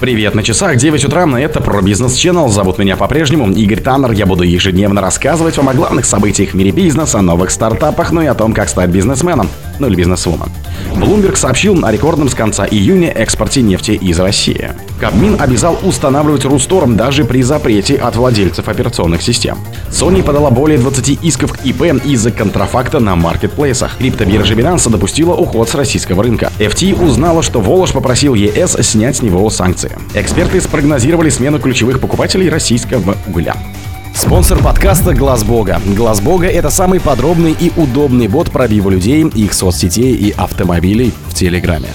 Привет, на часах 9 утра, это про бизнес Channel. Зовут меня по-прежнему Игорь Таннер. Я буду ежедневно рассказывать вам о главных событиях в мире бизнеса, о новых стартапах, ну и о том, как стать бизнесменом, ну или бизнесвумен. Bloomberg сообщил о рекордном с конца июня экспорте нефти из России. Кабмин обязал устанавливать Русторм даже при запрете от владельцев операционных систем. Sony подала более 20 исков к ИП из-за контрафакта на маркетплейсах. Криптобиржа Binance допустила уход с российского рынка. FT узнала, что Волож попросил ЕС снять с него санкции. Эксперты спрогнозировали смену ключевых покупателей российского угля. Спонсор подкаста Глаз Бога. Глаз Бога это самый подробный и удобный бот пробива людей, их соцсетей и автомобилей в Телеграме.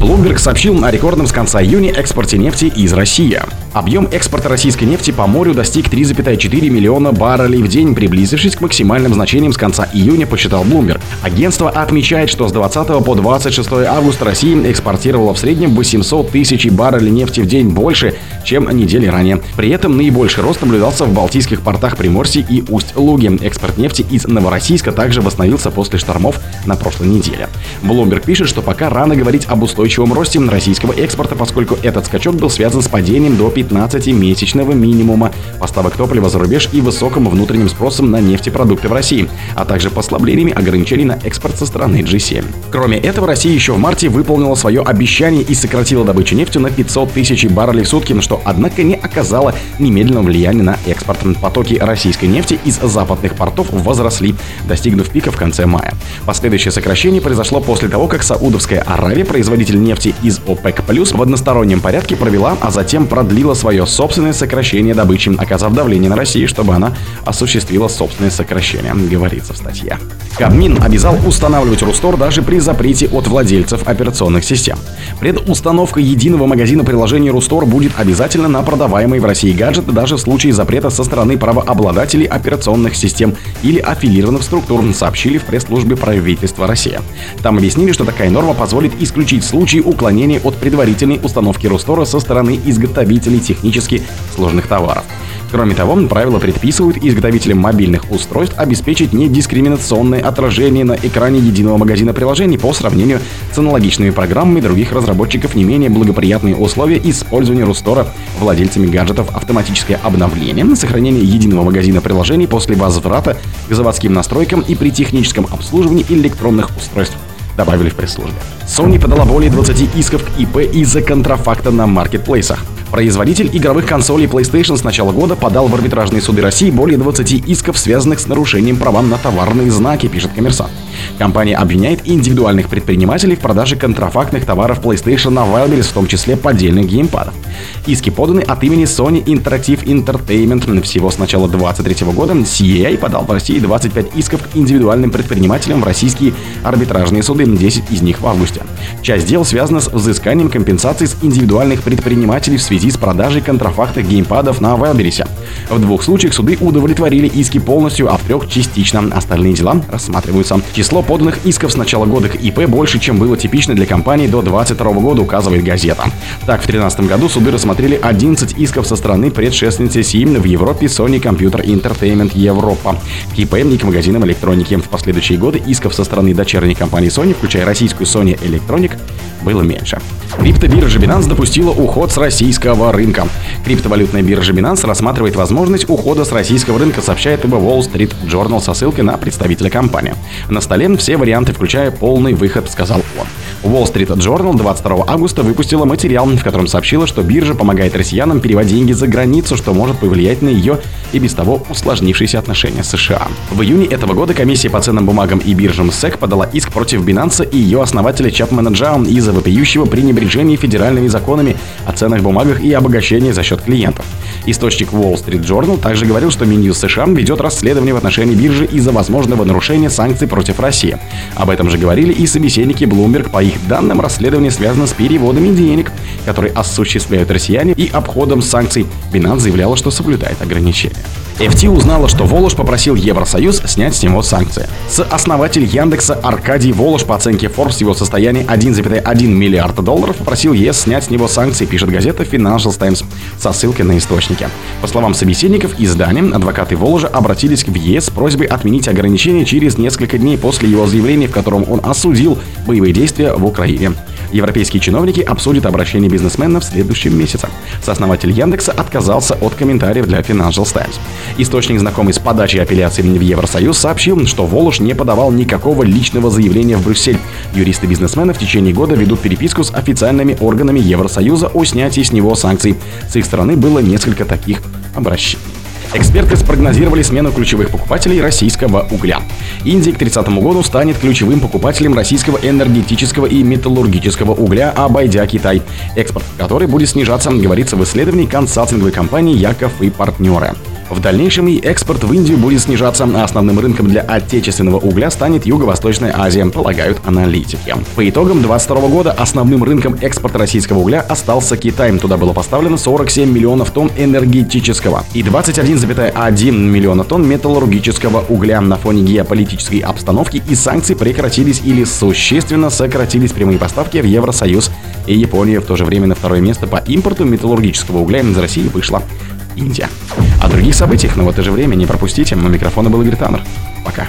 Bloomberg сообщил о рекордном с конца июня экспорте нефти из России. Объем экспорта российской нефти по морю достиг 3,4 миллиона баррелей в день, приблизившись к максимальным значениям с конца июня, посчитал Bloomberg. Агентство отмечает, что с 20 по 26 августа Россия экспортировала в среднем 800 тысяч баррелей нефти в день больше, чем недели ранее. При этом наибольший рост наблюдался в балтийских портах Приморья и Усть-Луги. Экспорт нефти из Новороссийска также восстановился после штормов на прошлой неделе. Bloomberg пишет, что пока рано говорить об устойчивом росте российского экспорта, поскольку этот скачок был связан с падением до 15-месячного минимума поставок топлива за рубеж и высоким внутренним спросом на нефтепродукты в России, а также послаблениями ограничений на экспорт со стороны G7. Кроме этого, Россия еще в марте выполнила свое обещание и сократила добычу нефти на 500 тысяч баррелей в сутки, что, однако, не оказало немедленного влияния на экспорт. Потоки российской нефти из западных портов возросли, достигнув пика в конце мая. Последующее сокращение произошло после того, как Саудовская Аравия, производитель нефти из ОПЕК+, в одностороннем порядке провела, а затем продлила осуществила свое собственное сокращение добычи, оказав давление на Россию, чтобы она осуществила собственное сокращение, говорится в статье. Кабмин обязал устанавливать Рустор даже при запрете от владельцев операционных систем. Предустановка единого магазина приложений Рустор будет обязательно на продаваемые в России гаджеты даже в случае запрета со стороны правообладателей операционных систем или аффилированных структур, сообщили в пресс-службе правительства России. Там объяснили, что такая норма позволит исключить случаи уклонения от предварительной установки Рустора со стороны изготовителей технически сложных товаров. Кроме того, правила предписывают изготовителям мобильных устройств обеспечить недискриминационное отражение на экране единого магазина приложений по сравнению с аналогичными программами других разработчиков не менее благоприятные условия использования Рустора владельцами гаджетов, автоматическое обновление, сохранение единого магазина приложений после возврата к заводским настройкам и при техническом обслуживании электронных устройств добавили в пресс-службе. Sony подала более 20 исков к ИП из-за контрафакта на маркетплейсах. Производитель игровых консолей PlayStation с начала года подал в арбитражные суды России более 20 исков, связанных с нарушением права на товарные знаки, пишет коммерсант. Компания обвиняет индивидуальных предпринимателей в продаже контрафактных товаров PlayStation на Wildberries, в том числе поддельных геймпадов. Иски поданы от имени Sony Interactive Entertainment. Всего с начала 2023 года CEA подал в России 25 исков к индивидуальным предпринимателям в российские арбитражные суды, 10 из них в августе. Часть дел связана с взысканием компенсаций с индивидуальных предпринимателей в связи с продажей контрафактных геймпадов на Wildberries. В двух случаях суды удовлетворили иски полностью, а в трех частично. Остальные дела рассматриваются. Число поданных исков с начала года к ИП больше, чем было типично для компании до 2022 года, указывает газета. Так, в 2013 году суды рассмотрели 11 исков со стороны предшественницы СИМ в Европе Sony Computer Entertainment Европа к ИП и к магазинам электроники. В последующие годы исков со стороны дочерней компании Sony, включая российскую Sony Electronic, было меньше. Криптобиржа Binance допустила уход с российского рынка. Криптовалютная биржа Binance рассматривает возможность ухода с российского рынка, сообщает об Wall Street Journal со ссылкой на представителя компании. На столе все варианты, включая полный выход, сказал он. Wall Street Journal 22 августа выпустила материал, в котором сообщила, что биржа помогает россиянам переводить деньги за границу, что может повлиять на ее и без того усложнившиеся отношения с США. В июне этого года комиссия по ценным бумагам и биржам SEC подала иск против Binance и ее основателя Чапмана Джаун из-за вопиющего пренебрежения федеральными законами о ценных бумагах и обогащения за счет клиентов. Источник Wall Street Journal также говорил, что Минюс США ведет расследование в отношении биржи из-за возможного нарушения санкций против России. Об этом же говорили и собеседники Bloomberg. По их данным, расследование связано с переводами денег, которые осуществляют россияне, и обходом санкций. Binance заявляла, что соблюдает ограничения. FT узнала, что Волош попросил Евросоюз снять с него санкции. С основатель Яндекса Аркадий Волош по оценке Forbes его состояние 1,1 миллиарда долларов попросил ЕС снять с него санкции, пишет газета Financial Times со ссылкой на источники. По словам собеседников издания, адвокаты Воложа обратились в ЕС с просьбой отменить ограничения через несколько дней после его заявления, в котором он осудил боевые действия в Украине. Европейские чиновники обсудят обращение бизнесмена в следующем месяце. Сооснователь Яндекса отказался от комментариев для Financial Times. Источник, знакомый с подачей апелляции в Евросоюз, сообщил, что Волош не подавал никакого личного заявления в Брюссель. Юристы бизнесмена в течение года ведут переписку с официальными органами Евросоюза о снятии с него санкций. С их стороны было несколько таких обращений. Эксперты спрогнозировали смену ключевых покупателей российского угля. Индия к 30 году станет ключевым покупателем российского энергетического и металлургического угля, обойдя Китай, экспорт который будет снижаться, говорится в исследовании консалтинговой компании Яков и партнеры. В дальнейшем и экспорт в Индию будет снижаться, а основным рынком для отечественного угля станет Юго-Восточная Азия, полагают аналитики. По итогам 2022 года основным рынком экспорта российского угля остался Китай. Туда было поставлено 47 миллионов тонн энергетического и 21,1 миллиона тонн металлургического угля. На фоне геополитической обстановки и санкций прекратились или существенно сократились прямые поставки в Евросоюз. И Япония в то же время на второе место по импорту металлургического угля из России вышла. Индия. О других событиях, но в это же время не пропустите. У микрофона был Игорь Таннер. Пока.